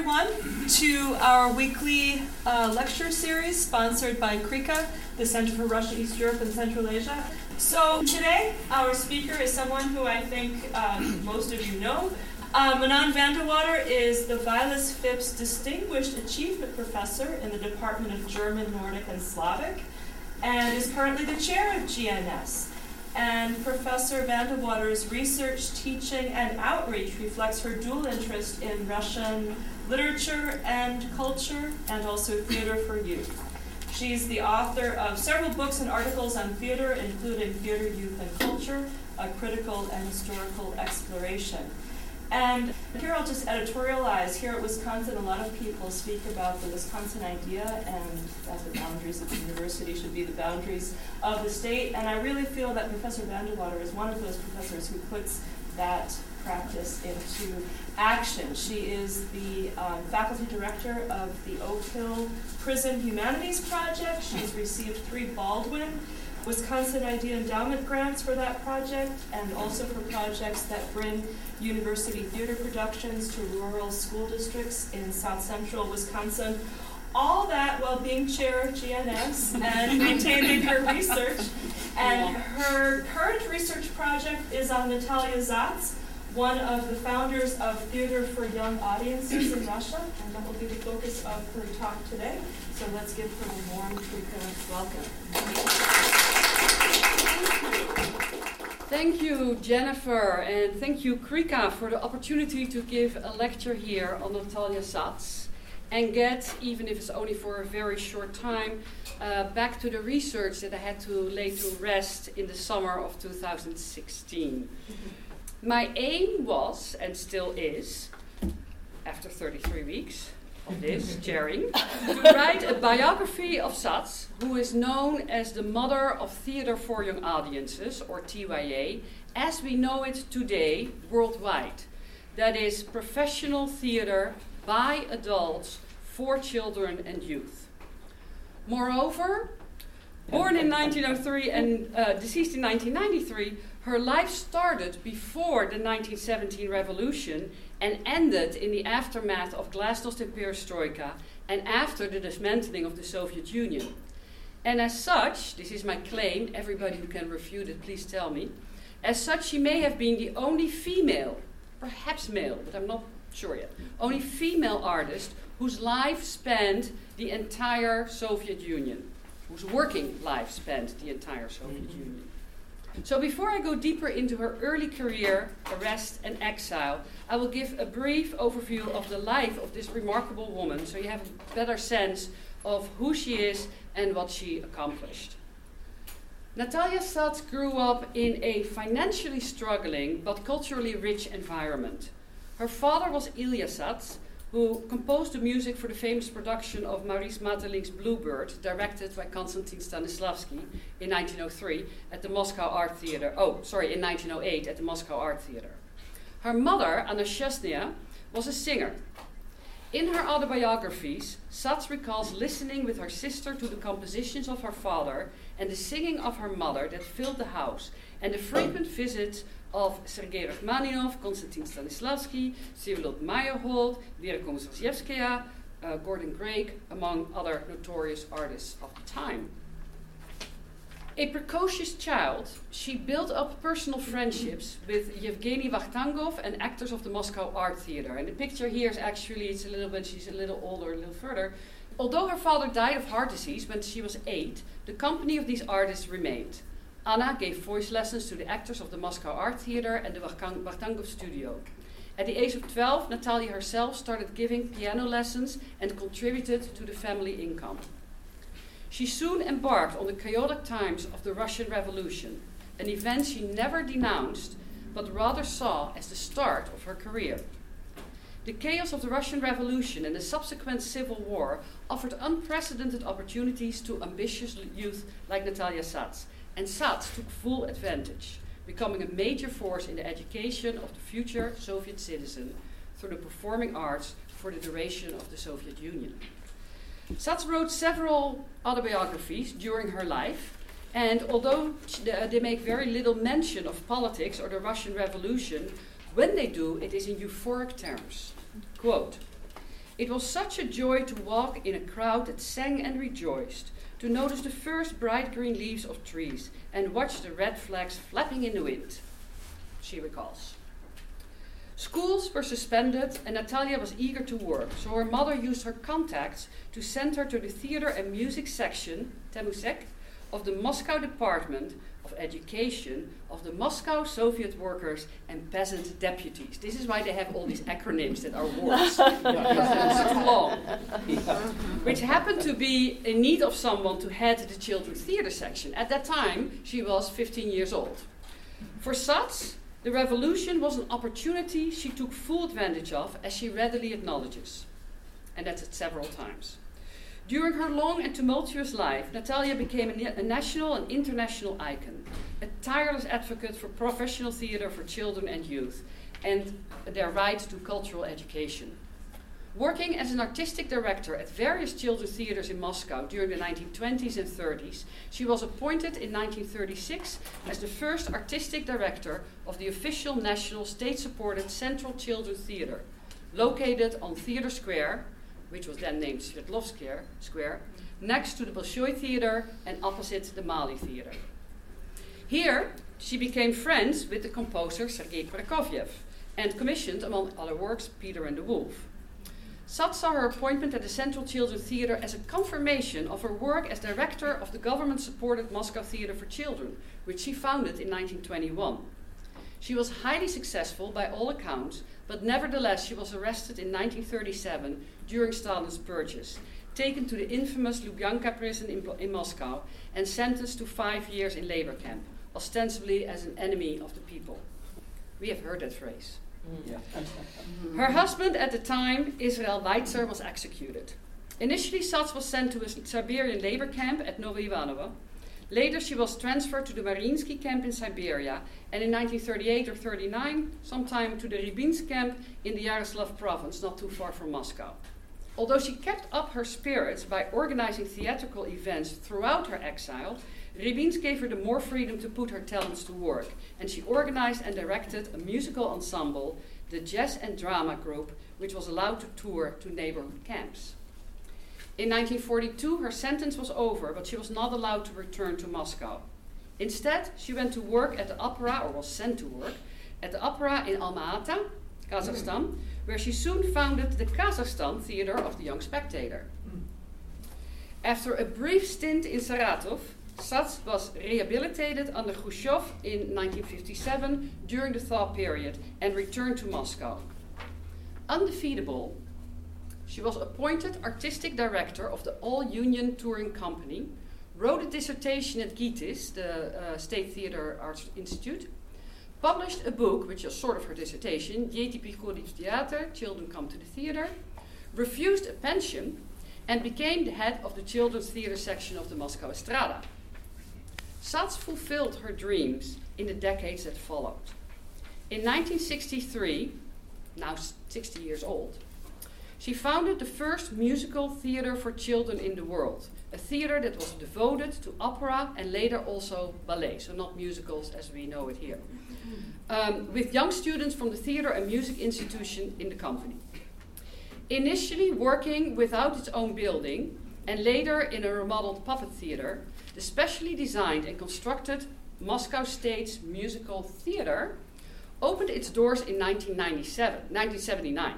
everyone to our weekly uh, lecture series sponsored by CREECA, the Center for Russia, East Europe, and Central Asia. So, today our speaker is someone who I think uh, most of you know. Uh, Manon van de Water is the Vilas Phipps Distinguished Achievement Professor in the Department of German, Nordic, and Slavic, and is currently the chair of GNS. And Professor van de Water's research, teaching, and outreach reflects her dual interest in Russian literature and culture, and also theater for youth. She's the author of several books and articles on theater, including Theater, Youth, and Culture, a critical and historical exploration. And here I'll just editorialize. Here at Wisconsin, a lot of people speak about the Wisconsin idea and that the boundaries of the university should be the boundaries of the state. And I really feel that Professor van de Water is one of those professors who puts that practice into action. She is the um, faculty director of the Oak Hill Prison Humanities Project. She's received three Baldwin Wisconsin Idea Endowment grants for that project, and also for projects that bring university theater productions to rural school districts in south central Wisconsin. All that while being chair of GNS and maintaining her research. And her current research project is on Natalia Sats, one of the founders of Theater for Young Audiences in Russia, and that will be the focus of her talk today. So let's give her a warm welcome. Thank you, Jennifer, and thank you, CREECA, for the opportunity to give a lecture here on Natalia Sats and get, even if it's only for a very short time, uh, back to the research that I had to lay to rest in the summer of 2016. My aim was, and still is, after 33 weeks, of this chairing, to write a biography of Sats, who is known as the mother of theater for young audiences, or TYA, as we know it today worldwide. That is professional theater by adults for children and youth. Moreover, born in 1903 and uh, deceased in 1993, her life started before the 1917 revolution and ended in the aftermath of glasnost and perestroika and after the dismantling of the Soviet Union. And as such, this is my claim, everybody who can refute it, please tell me. As such, she may have been the only female, perhaps male, but I'm not sure yet, only female artist whose life spanned the entire Soviet Union, whose working life spanned the entire Soviet mm-hmm. Union. So before I go deeper into her early career, arrest, and exile, I will give a brief overview of the life of this remarkable woman so you have a better sense of who she is and what she accomplished. Natalia Sats grew up in a financially struggling but culturally rich environment. Her father was Ilya Sats, who composed the music for the famous production of Maurice Maeterlinck's Bluebird, directed by Konstantin Stanislavski in 1903 at the Moscow Art Theater. Oh, sorry, in 1908 at the Moscow Art Theater. Her mother, Anna Chesnia, was a singer. In her autobiographies, Sats recalls listening with her sister to the compositions of her father and the singing of her mother that filled the house, and the frequent visits of Sergei Rachmaninov, Konstantin Stanislavsky, Vsevolod Meyerhold, Vera Komissarzhevskaya, uh, Gordon Craig, among other notorious artists of the time. A precocious child, she built up personal friendships with Yevgeny Vakhtangov and actors of the Moscow Art Theater. And the picture here is actually, it's a little bit, she's a little older, a little further. Although her father died of heart disease when she was eight, the company of these artists remained. Anna gave voice lessons to the actors of the Moscow Art Theater and the Vakhtangov studio. At the age of 12, Natalia herself started giving piano lessons and contributed to the family income. She soon embarked on the chaotic times of the Russian Revolution, an event she never denounced, but rather saw as the start of her career. The chaos of the Russian Revolution and the subsequent civil war offered unprecedented opportunities to ambitious youth like Natalia Sats, and Sats took full advantage, becoming a major force in the education of the future Soviet citizen through the performing arts for the duration of the Soviet Union. Sats wrote several autobiographies during her life, and although uh, they make very little mention of politics or the Russian Revolution, when they do, it is in euphoric terms. Quote, it was such a joy to walk in a crowd that sang and rejoiced, to notice the first bright green leaves of trees, and watch the red flags flapping in the wind, she recalls. Schools were suspended, and Natalia was eager to work, so her mother used her contacts to send her to the theater and music section, Temusek, of the Moscow Department of Education of the Moscow Soviet Workers and Peasant Deputies. This is why they have all these acronyms that are words. it's too long. Which happened to be in need of someone to head the children's theater section. At that time, she was 15 years old. For Sats, the revolution was an opportunity she took full advantage of, as she readily acknowledges. And that's at several times. During her long and tumultuous life, Natalia became a, a, national and international icon, a tireless advocate for professional theater for children and youth, and their right to cultural education. Working as an artistic director at various children's theaters in Moscow during the 1920s and 30s, she was appointed in 1936 as the first artistic director of the official national state supported Central Children's Theater, located on Theater Square, which was then named Sverdlovsk Square, next to the Bolshoi Theater and opposite the Mali Theater. Here, she became friends with the composer Sergei Prokofiev and commissioned, among other works, Peter and the Wolf. Sat saw her appointment at the Central Children's Theater as a confirmation of her work as director of the government supported Moscow Theater for Children, which she founded in 1921. She was highly successful by all accounts, but nevertheless she was arrested in 1937 during Stalin's purges, taken to the infamous Lubyanka prison in, in Moscow, and sentenced to five years in labor camp, ostensibly as an enemy of the people. We have heard that phrase. Mm. Yeah. Her husband at the time, Israel Weitzer, was executed. Initially, Sats was sent to a Siberian labor camp at Novo Ivanovo. Later, she was transferred to the Mariinsky camp in Siberia, and in 1938 or 39, sometime to the Rybinsk camp in the Yaroslav province, not too far from Moscow. Although she kept up her spirits by organizing theatrical events throughout her exile, Rybinsk gave her the more freedom to put her talents to work, and she organized and directed a musical ensemble, the Jazz and Drama Group, which was allowed to tour to neighborhood camps. In 1942, her sentence was over, but she was not allowed to return to Moscow. Instead, she went to work at the opera, or was sent to work, at the opera in Alma-Ata, Kazakhstan, where she soon founded the Kazakhstan Theater of the Young Spectator. After a brief stint in Saratov, Sats was rehabilitated under Khrushchev in 1957 during the thaw period and returned to Moscow. Undefeatable, she was appointed artistic director of the All Union Touring Company, wrote a dissertation at GITIS, the uh, State Theater Arts Institute, published a book, which is sort of her dissertation, Dzieci приходят в theater, Children Come to the Theater, refused a pension, and became the head of the children's theater section of the Moscow Estrada. Sats fulfilled her dreams in the decades that followed. In 1963, now 60 years old, she founded the first musical theater for children in the world, a theater that was devoted to opera and later also ballet, so not musicals as we know it here um, with young students from the theater and music institution in the company. Initially working without its own building, and later in a remodeled puppet theater, the specially designed and constructed Moscow State's Musical Theater opened its doors in 1997, 1979.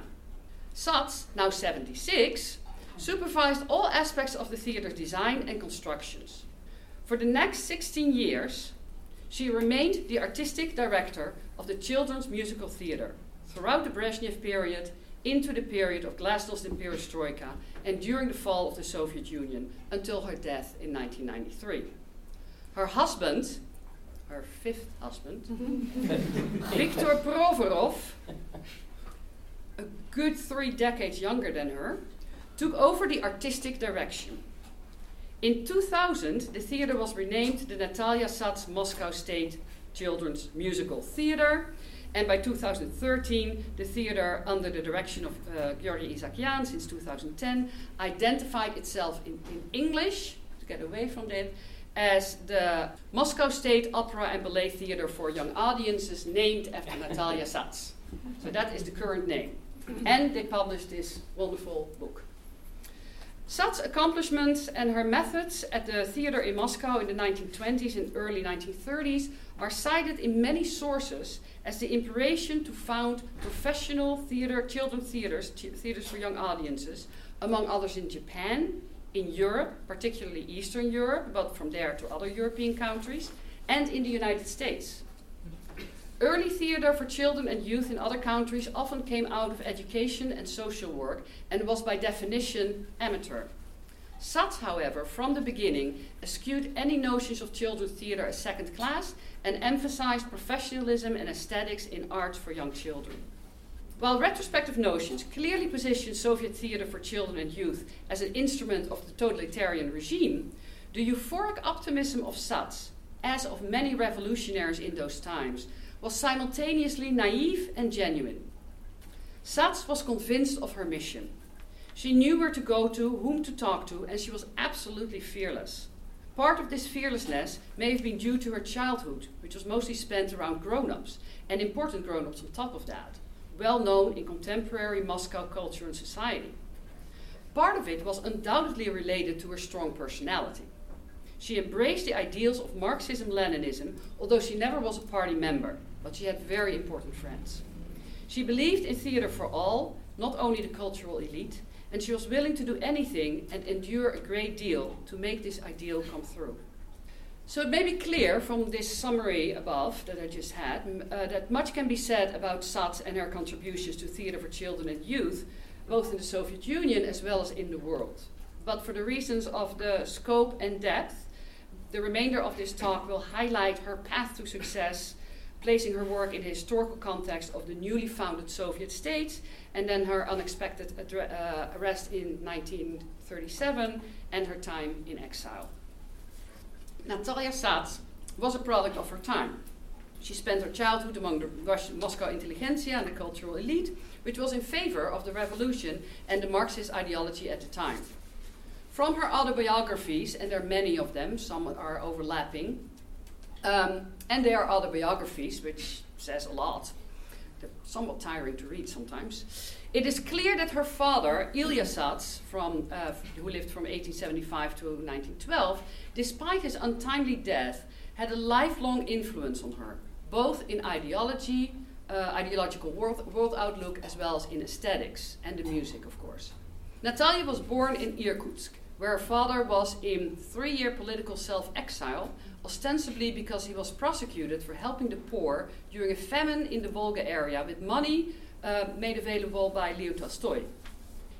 Sats, now 76, supervised all aspects of the theater's design and constructions. For the next 16 years, she remained the artistic director of the Children's Musical Theater throughout the Brezhnev period into the period of glasnost and perestroika and during the fall of the Soviet Union until her death in 1993. Her husband, her fifth husband, mm-hmm. Viktor Provorov, a good three decades younger than her, took over the artistic direction. In 2000, the theater was renamed the Natalia Sats Moscow State Children's Musical Theater. And by 2013, the theater, under the direction of uh, Georgi Isakian since 2010, identified itself in, in English, to get away from that, as the Moscow State Opera and Ballet Theater for Young Audiences, named after Natalia Sats. So that is the current name. And they published this wonderful book. Sats' accomplishments and her methods at the theater in Moscow in the 1920s and early 1930s are cited in many sources as the inspiration to found professional theater, children's theaters, theaters for young audiences, among others in Japan, in Europe, particularly Eastern Europe, but from there to other European countries, and in the United States. Early theater for children and youth in other countries often came out of education and social work and was by definition amateur. Sats, however, from the beginning eschewed any notions of children's theater as second class and emphasized professionalism and aesthetics in art for young children. While retrospective notions clearly position Soviet theater for children and youth as an instrument of the totalitarian regime, the euphoric optimism of Sats, as of many revolutionaries in those times, was simultaneously naive and genuine. Sats was convinced of her mission. She knew where to go to, whom to talk to, and she was absolutely fearless. Part of this fearlessness may have been due to her childhood, which was mostly spent around grown ups, and important grown ups on top of that well known in contemporary Moscow culture and society. Part of it was undoubtedly related to her strong personality. She embraced the ideals of Marxism Leninism, although she never was a party member, but she had very important friends. She believed in theater for all, not only the cultural elite, and she was willing to do anything and endure a great deal to make this ideal come through. So it may be clear from this summary above that I just had uh, that much can be said about Sats and her contributions to theatre for children and youth, both in the Soviet Union as well as in the world. But for the reasons of the scope and depth, the remainder of this talk will highlight her path to success, placing her work in the historical context of the newly founded Soviet states, and then her unexpected uh, arrest in 1937 and her time in exile. Natalia Sats was a product of her time. She spent her childhood among the Russian Moscow intelligentsia and the cultural elite, which was in favor of the revolution and the Marxist ideology at the time. From her autobiographies, and there are many of them, some are overlapping, um, and there are autobiographies, which says a lot. They're somewhat tiring to read sometimes. It is clear that her father, Ilya Sats, from, uh, who lived from 1875 to 1912, despite his untimely death, had a lifelong influence on her, both in ideology, uh, ideological world, world outlook, as well as in aesthetics and the music, of course. Natalia was born in Irkutsk, where her father was in three year political self exile, ostensibly because he was prosecuted for helping the poor during a famine in the Volga area with money uh, made available by Leo Tolstoy.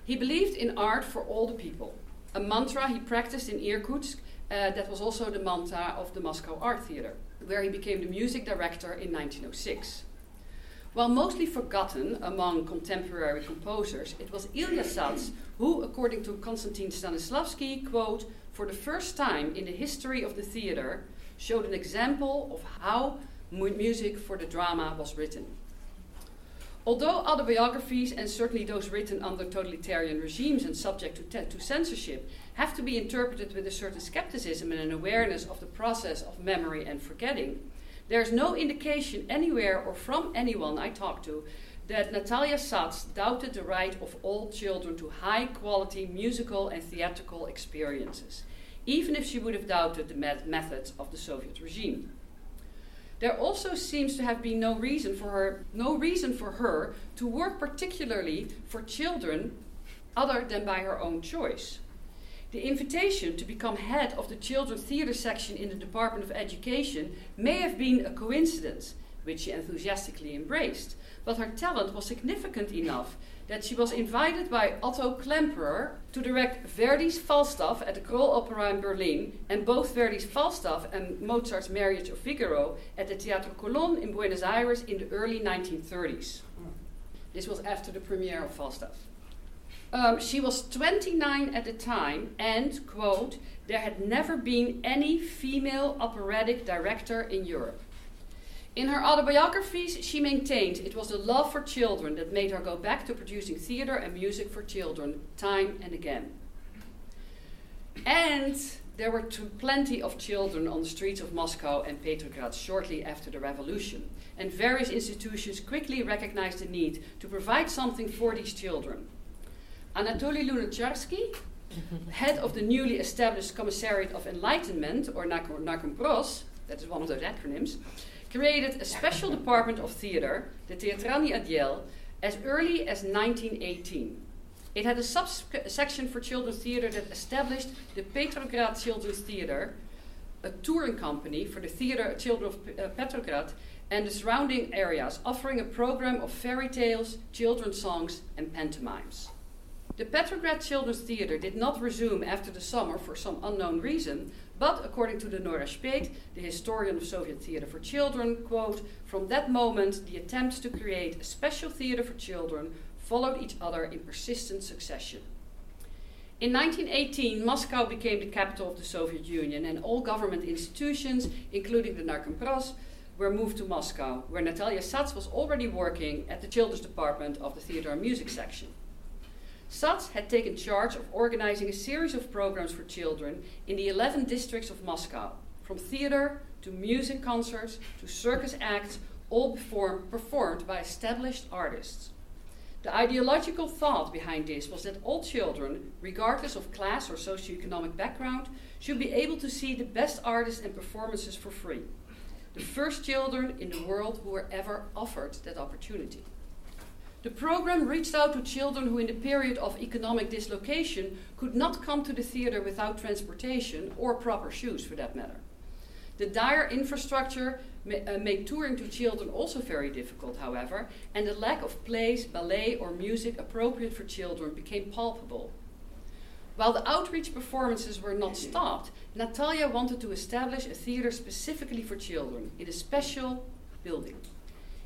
He believed in art for all the people, a mantra he practiced in Irkutsk uh, that was also the mantra of the Moscow Art Theater, where he became the music director in 1906. While mostly forgotten among contemporary composers, it was Ilya Sats who, according to Konstantin Stanislavski, quote, for the first time in the history of the theater, showed an example of how mu- music for the drama was written. Although autobiographies, and certainly those written under totalitarian regimes and subject to, to censorship, have to be interpreted with a certain skepticism and an awareness of the process of memory and forgetting, there's no indication anywhere or from anyone I talked to that Natalia Sats doubted the right of all children to high quality musical and theatrical experiences, even if she would have doubted the met- methods of the Soviet regime. There also seems to have been no reason for her, no reason for her to work particularly for children other than by her own choice. The invitation to become head of the children's theater section in the Department of Education may have been a coincidence, which she enthusiastically embraced, but her talent was significant enough that she was invited by Otto Klemperer to direct Verdi's Falstaff at the Kroll Opera in Berlin and both Verdi's Falstaff and Mozart's Marriage of Figaro at the Teatro Colón in Buenos Aires in the early 1930s. This was after the premiere of Falstaff. Um, she was 29 at the time, and, quote, there had never been any female operatic director in Europe. In her autobiographies, she maintained it was the love for children that made her go back to producing theater and music for children time and again. And there were plenty of children on the streets of Moscow and Petrograd shortly after the revolution, and various institutions quickly recognized the need to provide something for these children. Anatoly Lunacharsky, head of the newly established Commissariat of Enlightenment, or Narkompros, that is one of those acronyms, created a special department of theater, the Teatralny Otdel, as early as 1918. It had a subsection for children's theater that established the Petrograd Children's Theater, a touring company for the theater children of uh, Petrograd and the surrounding areas, offering a program of fairy tales, children's songs, and pantomimes. The Petrograd Children's Theater did not resume after the summer for some unknown reason, but according to Lenora Speth, the historian of Soviet theater for children, quote, from that moment the attempts to create a special theater for children followed each other in persistent succession. In 1918, Moscow became the capital of the Soviet Union, and all government institutions, including the Narkompros, were moved to Moscow, where Natalia Sats was already working at the children's department of the theater and music section. Sats had taken charge of organizing a series of programs for children in the 11 districts of Moscow, from theater to music concerts to circus acts, all perform, performed by established artists. The ideological thought behind this was that all children, regardless of class or socioeconomic background, should be able to see the best artists and performances for free. The first children in the world who were ever offered that opportunity. The program reached out to children who, in the period of economic dislocation, could not come to the theater without transportation or proper shoes, for that matter. The dire infrastructure uh, made touring to children also very difficult, however, and the lack of plays, ballet, or music appropriate for children became palpable. While the outreach performances were not stopped, Natalia wanted to establish a theater specifically for children in a special building.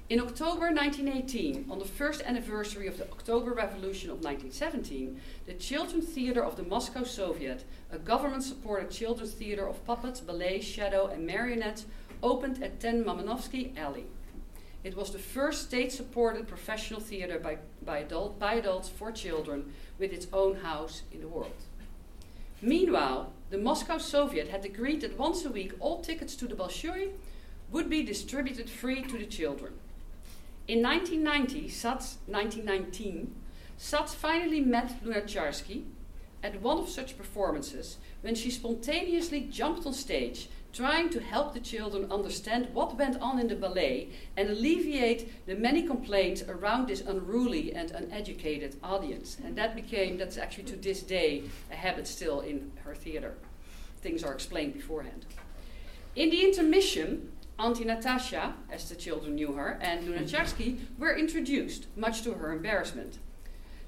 In October 1918, on the first anniversary of the October Revolution of 1917, the Children's Theater of the Moscow Soviet, a government supported children's theater of puppets, ballet, shadow, and marionettes, opened at 10 Mamonovsky Alley. It was the first state supported professional theater by, by, adult, by adults for children with its own house in the world. Meanwhile, the Moscow Soviet had agreed that once a week all tickets to the Bolshoi would be distributed free to the children. In 1990, Sats, 1919, Sats finally met Lunacharsky at one of such performances when she spontaneously jumped on stage, trying to help the children understand what went on in the ballet and alleviate the many complaints around this unruly and uneducated audience. And that became, that's actually to this day, a habit still in her theater. Things are explained beforehand. In the intermission, Auntie Natasha, as the children knew her, and Lunacharsky were introduced, much to her embarrassment.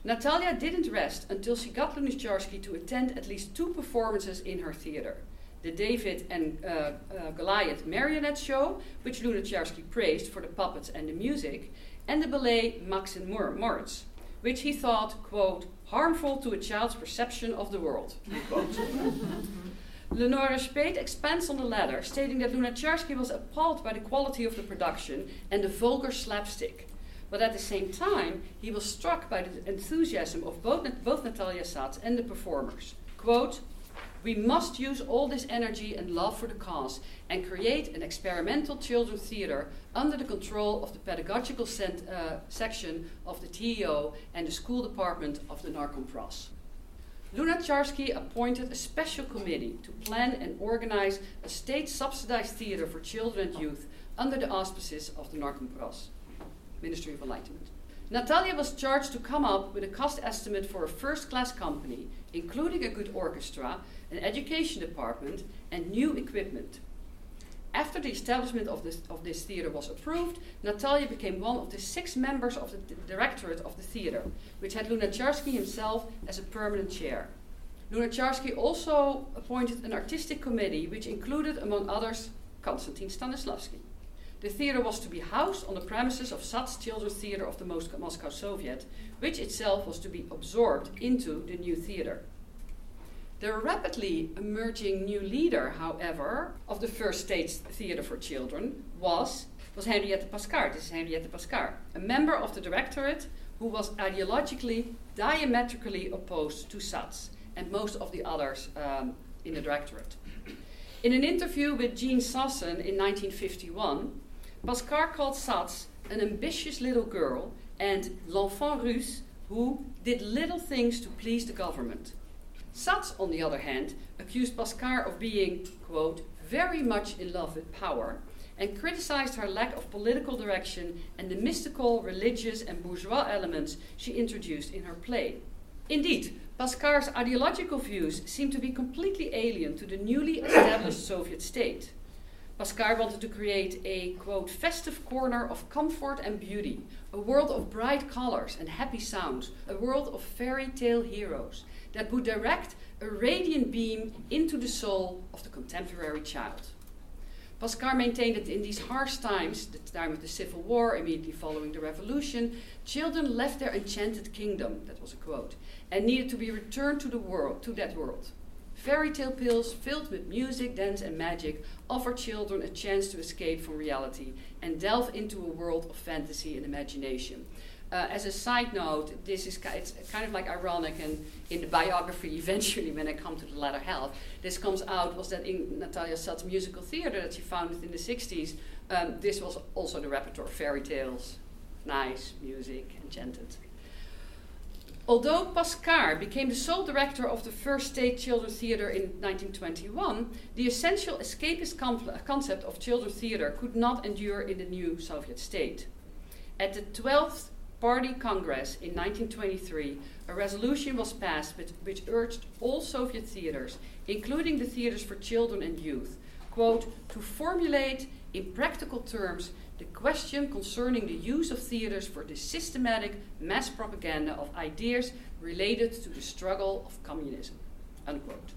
Natalia didn't rest until she got Lunacharsky to attend at least two performances in her theater. The David and uh, uh, Goliath marionette show, which Lunacharsky praised for the puppets and the music, and the ballet Max and Moritz, which he thought, quote, harmful to a child's perception of the world, Lenora Speth expands on the latter, stating that Lunacharsky was appalled by the quality of the production and the vulgar slapstick. But at the same time, he was struck by the enthusiasm of both, both Natalia Sats and the performers. Quote, we must use all this energy and love for the cause and create an experimental children's theater under the control of the pedagogical cent, uh, section of the TEO and the school department of the Narkompros. Lunacharsky appointed a special committee to plan and organize a state subsidized theater for children and youth under the auspices of the Narkompros, Ministry of Enlightenment. Natalia was charged to come up with a cost estimate for a first class company, including a good orchestra, an education department, and new equipment. After the establishment of this, of this theater was approved, Natalia became one of the six members of the directorate of the theater, which had Lunacharsky himself as a permanent chair. Lunacharsky also appointed an artistic committee, which included, among others, Konstantin Stanislavski. The theater was to be housed on the premises of Sats Children's Theater of the Moscow Soviet, which itself was to be absorbed into the new theater. The rapidly emerging new leader, however, of the first state theater for children was, was Henriette Pascar. This is Henriette Pascar, a member of the directorate who was ideologically diametrically opposed to Sats and most of the others um, in the directorate. In an interview with Jean Sassen in 1951, Pascar called Sats an ambitious little girl and l'enfant russe who did little things to please the government. Sats, on the other hand, accused Pascar of being, quote, very much in love with power and criticized her lack of political direction and the mystical, religious, and bourgeois elements she introduced in her play. Indeed, Pascar's ideological views seem to be completely alien to the newly established Soviet state. Pascar wanted to create a, quote, festive corner of comfort and beauty, a world of bright colors and happy sounds, a world of fairy tale heroes, that would direct a radiant beam into the soul of the contemporary child. Pascar maintained that in these harsh times, the time of the Civil War, immediately following the revolution, children left their enchanted kingdom, that was a quote, and needed to be returned to the world, to that world. Fairy tale pills filled with music, dance, and magic offer children a chance to escape from reality and delve into a world of fantasy and imagination. Uh, as a side note, this is it's kind of like ironic, and in the biography, eventually, when I come to the latter half, this comes out was that in Natalia Sats's musical theater that she founded in the 60s, um, this was also the repertoire fairy tales, nice music, enchanted. Although Pascar became the sole director of the first state children's theater in 1921, the essential escapist concept of children's theater could not endure in the new Soviet state. At the 12th Party Congress in 1923, a resolution was passed which, which, urged all Soviet theaters, including the theaters for children and youth, quote, to formulate in practical terms the question concerning the use of theaters for the systematic mass propaganda of ideas related to the struggle of communism, unquote.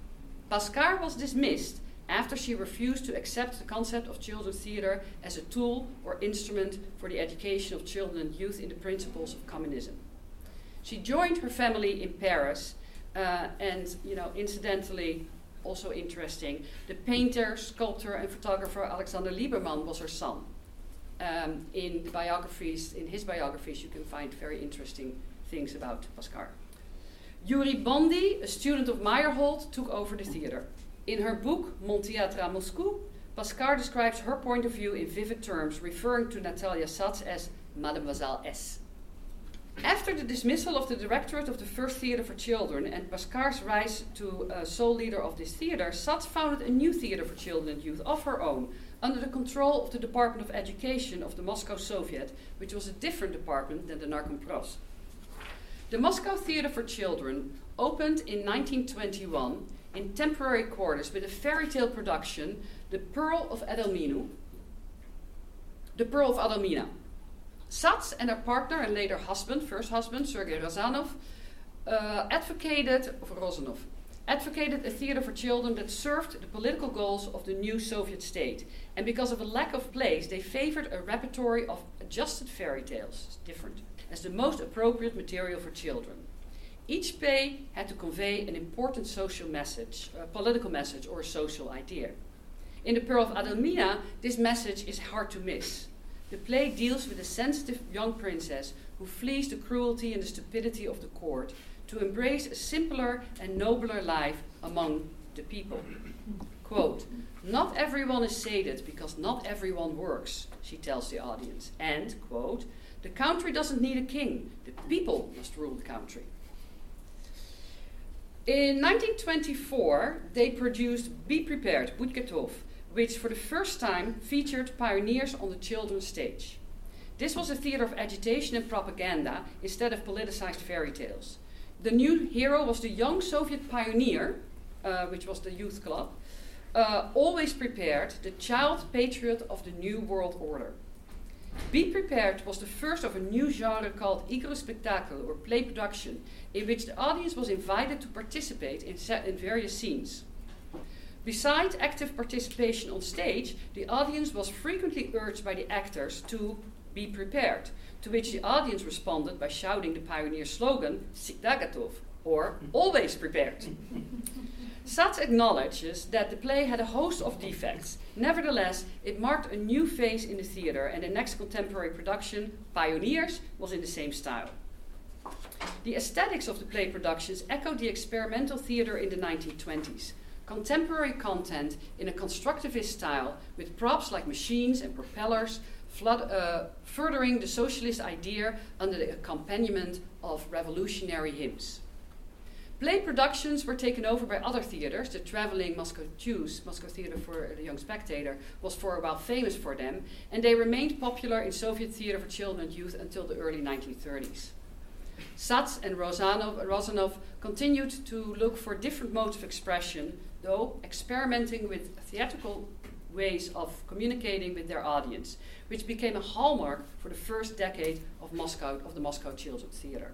Pascar was dismissed after she refused to accept the concept of children's theater as a tool or instrument for the education of children and youth in the principles of communism. She joined her family in Paris, uh, and, you know, incidentally, also interesting, the painter, sculptor, and photographer Alexander Liberman was her son. Um, in biographies, in his biographies, you can find very interesting things about Pascar. Yuri Bondy, a student of Meyerhold, took over the theater. In her book, Mon Théâtre Moscou, Pascar describes her point of view in vivid terms, referring to Natalia Sats as Mademoiselle S. After the dismissal of the directorate of the First Theatre for Children and Pascar's rise to uh, sole leader of this theatre, Sats founded a new theatre for children and youth of her own, under the control of the Department of Education of the Moscow Soviet, which was a different department than the Narkompros. The Moscow Theatre for Children opened in 1921 in temporary quarters with a fairy tale production, The Pearl of Edelminu. The Pearl of Adelmina. Sats and her partner and later husband, first husband, Sergei Razanov, uh, advocated, or Rozanov, advocated a theater for children that served the political goals of the new Soviet state. And because of a lack of plays, they favored a repertory of adjusted fairy tales, different, as the most appropriate material for children. Each play had to convey an important social message, a political message, or a social idea. In The Pearl of Adelmina, this message is hard to miss. The play deals with a sensitive young princess who flees the cruelty and the stupidity of the court to embrace a simpler and nobler life among the people. Quote, not everyone is sated because not everyone works, she tells the audience. And, quote, the country doesn't need a king, the people must rule the country. In 1924, they produced Be Prepared, Budgetov, which for the first time featured pioneers on the children's stage. This was a theater of agitation and propaganda instead of politicized fairy tales. The new hero was the young Soviet pioneer, uh, which was the youth club, uh, always prepared, the child patriot of the new world order. Be Prepared was the first of a new genre called Spectacle or play production, in which the audience was invited to participate in, in various scenes. Besides active participation on stage, the audience was frequently urged by the actors to be prepared, to which the audience responded by shouting the pioneer slogan, Vsegda gotov, or always prepared. Sats acknowledges that the play had a host of defects. Nevertheless, it marked a new phase in the theater, and the next contemporary production, Pioneers, was in the same style. The aesthetics of the play productions echoed the experimental theater in the 1920s. Contemporary content in a constructivist style, with props like machines and propellers, flood, uh, furthering the socialist idea under the accompaniment of revolutionary hymns. Play productions were taken over by other theaters. The traveling Moscow TYUZ, Moscow Theater for the Young Spectator, was for a while famous for them, and they remained popular in Soviet theater for children and youth until the early 1930s. Sats and Rozanov, Rozanov continued to look for different modes of expression, though experimenting with theatrical ways of communicating with their audience, which became a hallmark for the first decade of Moscow of the Moscow Children's Theater.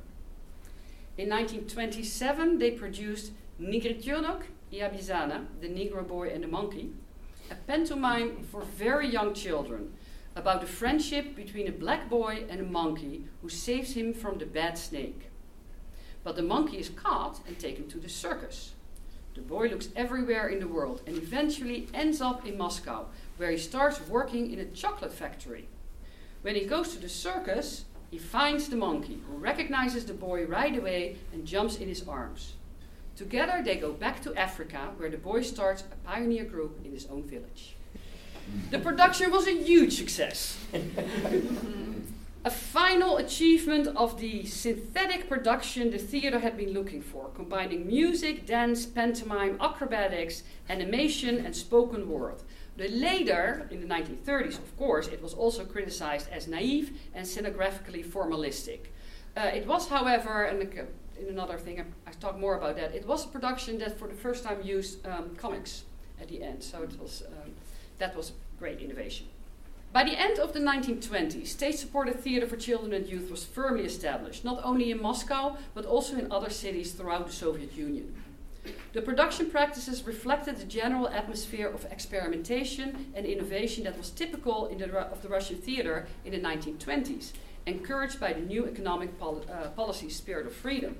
In 1927, they produced Nigritjonok i Abizana, The Negro Boy and the Monkey, a pantomime for very young children about the friendship between a black boy and a monkey who saves him from the bad snake. But the monkey is caught and taken to the circus. The boy looks everywhere in the world and eventually ends up in Moscow, where he starts working in a chocolate factory. When he goes to the circus, he finds the monkey, who recognizes the boy right away and jumps in his arms. Together, they go back to Africa, where the boy starts a pioneer group in his own village. The production was a huge success. a final achievement of the synthetic production the theater had been looking for, combining music, dance, pantomime, acrobatics, animation, and spoken word. The later, in the 1930s, of course, it was also criticized as naive and scenographically formalistic. Uh, it was, however, and uh, in another thing, I, I talk more about that, it was a production that for the first time used um, comics at the end. So it was, um, that was a great innovation. By the end of the 1920s, state supported theater for children and youth was firmly established, not only in Moscow, but also in other cities throughout the Soviet Union. The production practices reflected the general atmosphere of experimentation and innovation that was typical the, of the Russian theater in the 1920s, encouraged by the new economic pol- uh, policy spirit of freedom.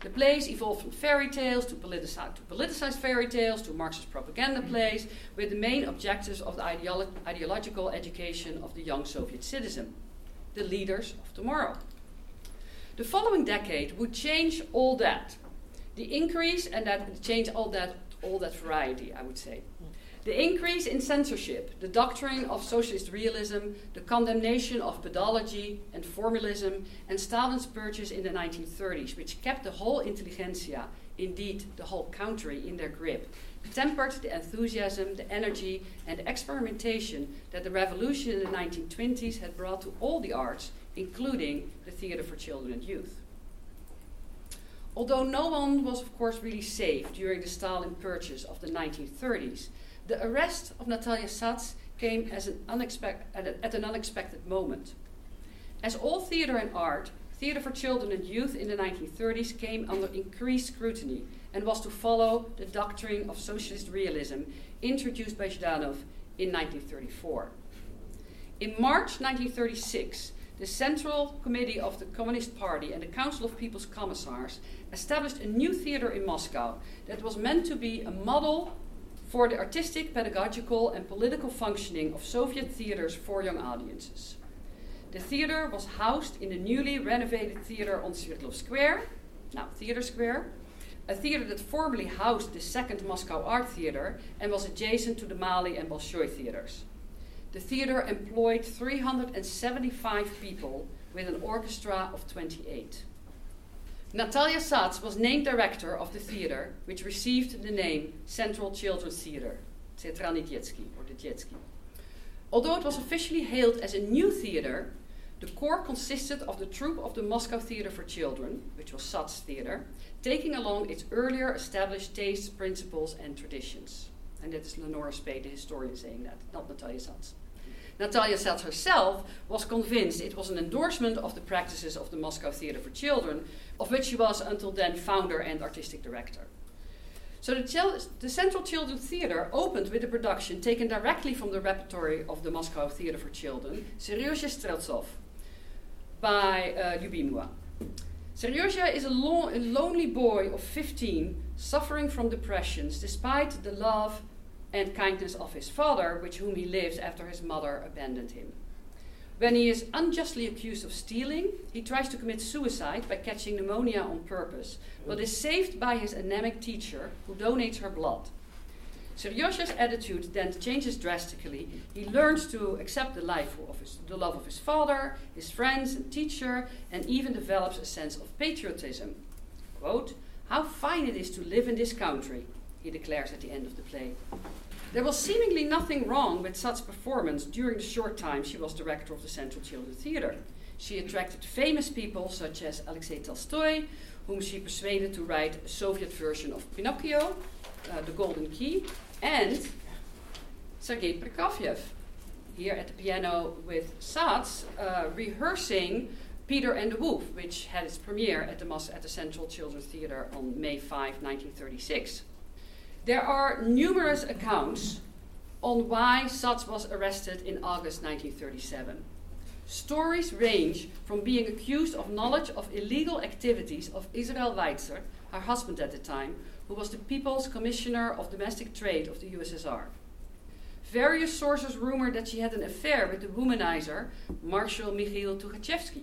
The plays evolved from fairy tales to, politici- to politicized fairy tales to Marxist propaganda mm-hmm. plays, with the main objectives of the ideolo- ideological education of the young Soviet citizen, the leaders of tomorrow. The following decade would change all that. The increase and that change all that all that variety, I would say. The increase in censorship, the doctrine of socialist realism, the condemnation of pedology and formalism, and Stalin's purges in the 1930s, which kept the whole intelligentsia, indeed the whole country, in their grip, tempered the enthusiasm, the energy, and experimentation that the revolution in the 1920s had brought to all the arts, including the theater for children and youth. Although no one was, of course, really safe during the Stalin purges of the 1930s, the arrest of Natalia Sats came as an unexpect- at, a, at an unexpected moment. As all theater and art, theater for children and youth in the 1930s came under increased scrutiny and was to follow the doctrine of socialist realism introduced by Zhdanov in 1934. In March 1936, the Central Committee of the Communist Party and the Council of People's Commissars established a new theater in Moscow that was meant to be a model for the artistic, pedagogical, and political functioning of Soviet theaters for young audiences. The theater was housed in the newly renovated theater on Sverdlov Square, now Theater Square, a theater that formerly housed the second Moscow Art Theater and was adjacent to the Mali and Bolshoi theaters. The theater employed 375 people with an orchestra of 28. Natalia Sats was named director of the theater, which received the name Central Children's Theater, Cetrani Dziecki, or the Dziecki. Although it was officially hailed as a new theater, the corps consisted of the troupe of the Moscow Theater for Children, which was Sats Theater, taking along its earlier established tastes, principles, and traditions. And that is Lenora Spade, the historian, saying that, not Natalia Sats. Natalia Sats herself was convinced it was an endorsement of the practices of the Moscow Theater for Children, of which she was until then founder and artistic director. So the, Chel- the Central Children's Theatre opened with a production taken directly from the repertory of the Moscow Theatre for Children, Seryozha Streltsov, by uh. Seryozha is a, lo- a lonely boy of 15 suffering from depressions despite the love and kindness of his father, with whom he lives after his mother abandoned him. When he is unjustly accused of stealing, he tries to commit suicide by catching pneumonia on purpose, but is saved by his anemic teacher, who donates her blood. Seryozha's attitude then changes drastically. He learns to accept the life of his, the love of his father, his friends and teacher, and even develops a sense of patriotism. Quote, How fine it is to live in this country, he declares at the end of the play. There was seemingly nothing wrong with such performance during the short time she was director of the Central Children's Theatre. She attracted famous people such as Alexei Tolstoy, whom she persuaded to write a Soviet version of Pinocchio, uh, The Golden Key, and Sergei Prokofiev, here at the piano with Sats, uh, rehearsing Peter and the Wolf, which had its premiere at the, Mos- at the Central Children's Theatre on May 5, 1936. There are numerous accounts on why Sats was arrested in August 1937. Stories range from being accused of knowledge of illegal activities of Israel Weitzer, her husband at the time, who was the People's Commissioner of Domestic Trade of the USSR. Various sources rumored that she had an affair with the womanizer Marshal Mikhail Tukhachevsky,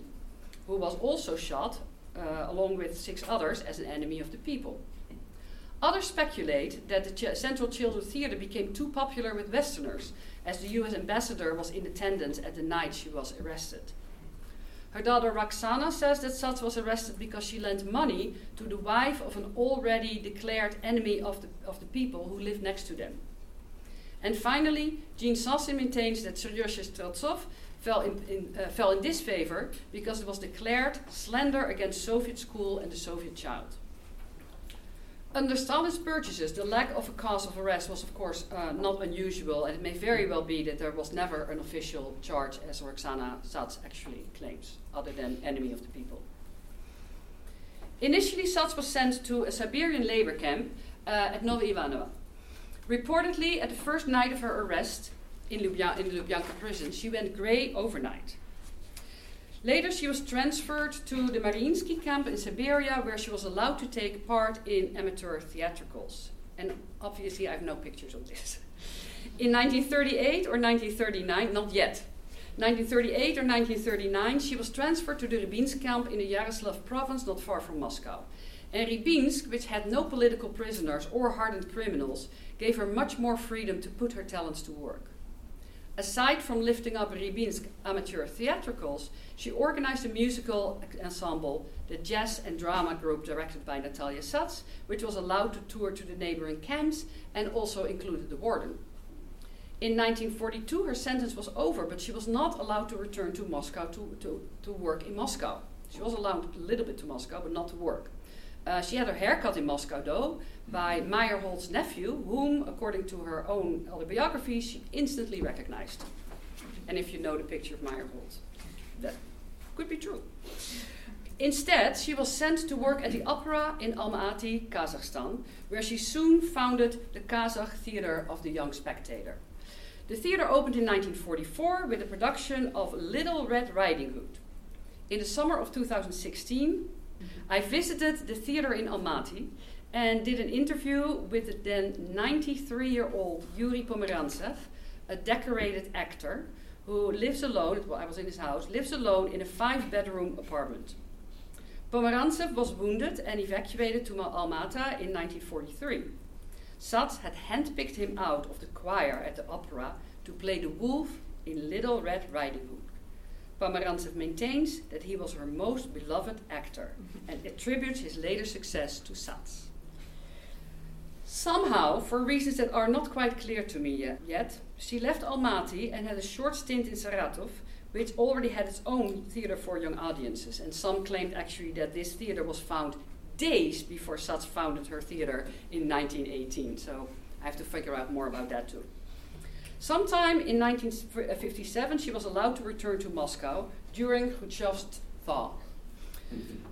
who was also shot, uh, along with six others, as an enemy of the people. Others speculate that the Ch- Central Children's Theatre became too popular with Westerners, as the US ambassador was in attendance at the night she was arrested. Her daughter Roxana says that Sats was arrested because she lent money to the wife of an already declared enemy of the, of the people who lived next to them. And finally, Jean Sassi maintains that Seryozha Streltsov fell in, in, uh, fell in disfavor because it was declared slander against Soviet school and the Soviet child. Under Stalin's purchases, the lack of a cause of arrest was, of course, uh, not unusual, and it may very well be that there was never an official charge, as Roxana Sats actually claims, other than enemy of the people. Initially, Sats was sent to a Siberian labor camp uh, at Novi Ivanovo. Reportedly, at the first night of her arrest in, Lubya- in the Lubyanka prison, she went grey overnight. Later, she was transferred to the Mariinsky camp in Siberia, where she was allowed to take part in amateur theatricals. And obviously, I have no pictures of this. In 1938 or 1939, not yet. 1938 or 1939, she was transferred to the Rybinsk camp in the Yaroslav province, not far from Moscow. And Rybinsk, which had no political prisoners or hardened criminals, gave her much more freedom to put her talents to work. Aside from lifting up Rybinsk amateur theatricals, she organized a musical ensemble, the jazz and drama group directed by Natalia Sats, which was allowed to tour to the neighboring camps and also included the warden. In 1942, her sentence was over, but she was not allowed to return to Moscow to, to, to work in Moscow. She was allowed a little bit to Moscow, but not to work. Uh, she had her haircut in Moscow, though, by Meyerhold's nephew, whom, according to her own autobiography, she instantly recognized. And if you know the picture of Meyerhold, that could be true. Instead, she was sent to work at the opera in Almaty, Kazakhstan, where she soon founded the Kazakh Theater of the Young Spectator. The theater opened in 1944 with a production of Little Red Riding Hood. In the summer of 2016, I visited the theater in Almaty and did an interview with the then 93 year old Yuri Pomerantsev, a decorated actor who lives alone, well, I was in his house, lives alone in a five bedroom apartment. Pomerantsev was wounded and evacuated to Almaty in 1943. Sats had handpicked him out of the choir at the opera to play the wolf in Little Red Riding Hood. Pomerantsev maintains that he was her most beloved actor and attributes his later success to Sats. Somehow, for reasons that are not quite clear to me yet, she left Almaty and had a short stint in Saratov, which already had its own theater for young audiences. And some claimed actually that this theater was found days before Sats founded her theater in 1918. So I have to figure out more about that too. Sometime in 1957, she was allowed to return to Moscow during Khrushchev's thaw.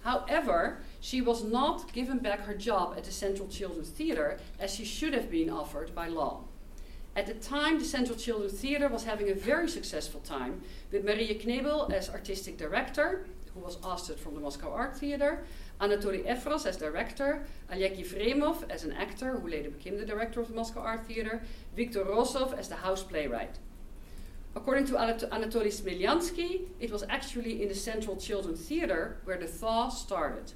However, she was not given back her job at the Central Children's Theatre as she should have been offered by law. At the time, the Central Children's Theatre was having a very successful time with Maria Knebel as artistic director, who was ousted from the Moscow Art Theatre, Anatoly Efros as director, Oleg Yefremov as an actor, who later became the director of the Moscow Art Theatre, Viktor Rozov as the house playwright. According to Anatoly Smeliansky, it was actually in the Central Children's Theatre where the thaw started.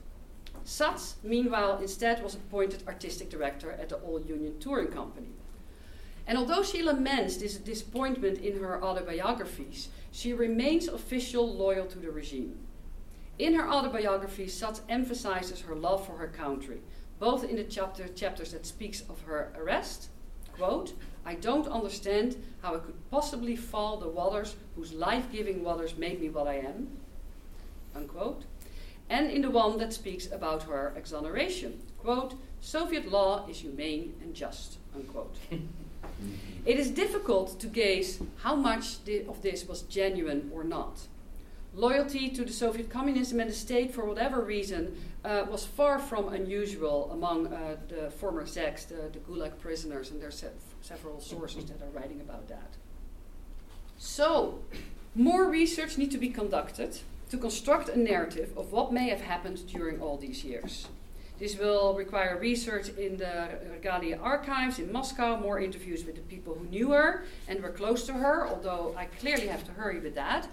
Sats, meanwhile, instead was appointed artistic director at the All Union Touring Company. And although she laments this disappointment in her autobiographies, she remains official loyal to the regime. In her autobiography, Sats emphasizes her love for her country, both in the chapter, chapters that speaks of her arrest, quote, I don't understand how I could possibly fall the waters whose life-giving waters made me what I am, unquote, and in the one that speaks about her exoneration, quote, Soviet law is humane and just, unquote. it is difficult to gauge how much of this was genuine or not. Loyalty to the Soviet communism and the state, for whatever reason, uh, was far from unusual among uh, the former Zeks, the, the, Gulag prisoners, and there are se- several sources that are writing about that. So, more research needs to be conducted to construct a narrative of what may have happened during all these years. This will require research in the RGALI archives in Moscow, more interviews with the people who knew her and were close to her, although I clearly have to hurry with that.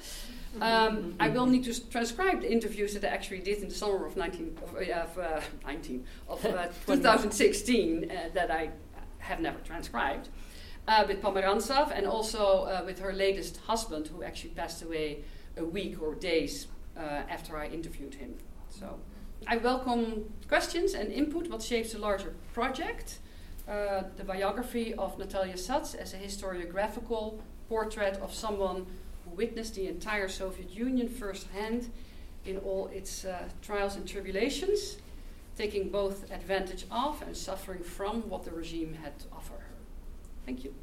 Um, I will need to transcribe the interviews that I actually did in the summer of 19 of, uh, uh, 19 of uh, 2016 uh, that I have never transcribed uh, with Pomerantsev and also uh, with her latest husband who actually passed away a week or days after I interviewed him. So I welcome questions and input what shapes the larger project. the biography of Natalia Sats as a historiographical portrait of someone witnessed the entire Soviet Union firsthand in all its uh, trials and tribulations, taking both advantage of and suffering from what the regime had to offer her. Thank you.